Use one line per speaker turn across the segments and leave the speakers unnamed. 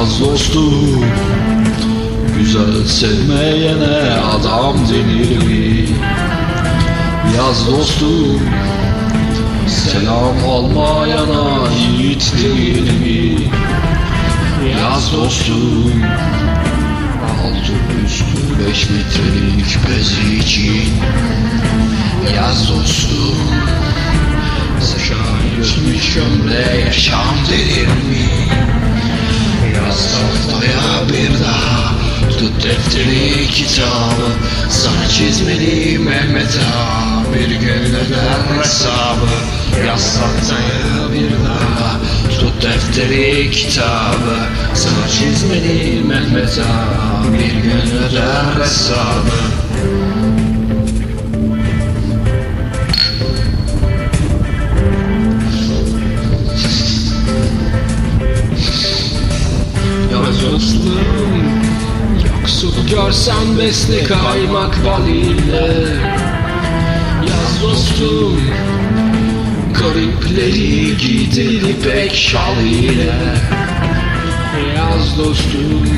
Yaz dostum Güzel sevmeyene adam denir mi? Yaz dostum Selam almayana yiğit değil mi? Yaz dostum Altı üstü beş metrelik bez için Yaz dostum geçmiş ömre yaşam denir mi? Defteri kitabı Sana çizmeli Mehmet ağa Bir gün öder hesabı. Yaz tahtaya bir daha Tut defteri kitabı. Sana çizmeli Mehmet ağa Bir gün öder hesabı. Yaz dostum Yoksul görsen besle kaymak bal ile Yaz dostum Garipleri giydir ipek şal ile Yaz dostum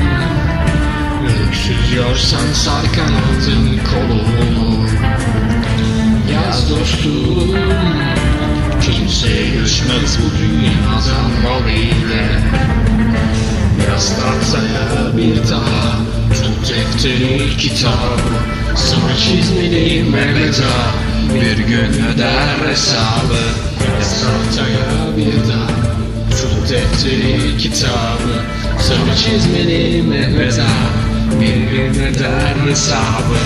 Öksüz yorsan sar kanadın kolunu kitabı Sana çizmeli Mehmet Bir gün öder hesabı Yaz tahtaya bir daha Tut defteri kitabı Sana çizmeli Mehmet Bir gün öder hesabı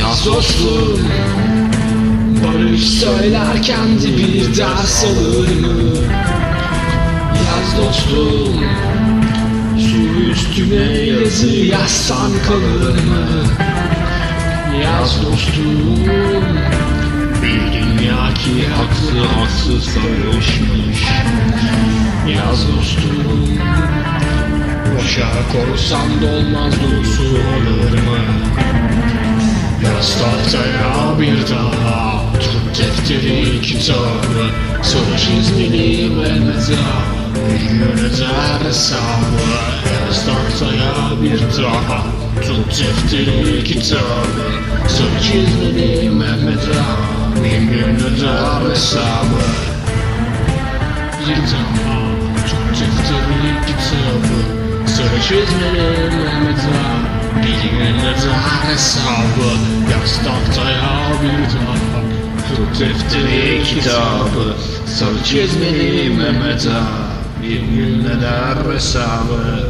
Yaz dostum Barış söylerken de bir ders alır mı? Yaz dostum Su üstüne yazı yazsan kalır mı? Yaz dostum Bir dünya ki haklı haksız karışmış Yaz dostum Boşa korusan dolmaz dolusu olur mu? Yaz tahtaya bir daha Mehmet ağa Bir gün öder hesabı Yaz tahtaya bir daha Tut defteri kitabı. Soru çizmeli Mehmet ağa Bir gün öder hesabı Bir daha Tut defteri kitabı. Soru çizmeli bir gün öder hesabı Yaz tahtaya bir daha Tut defteri kitabı Sarı çizmeli Mehmet Bir gün öder hesabı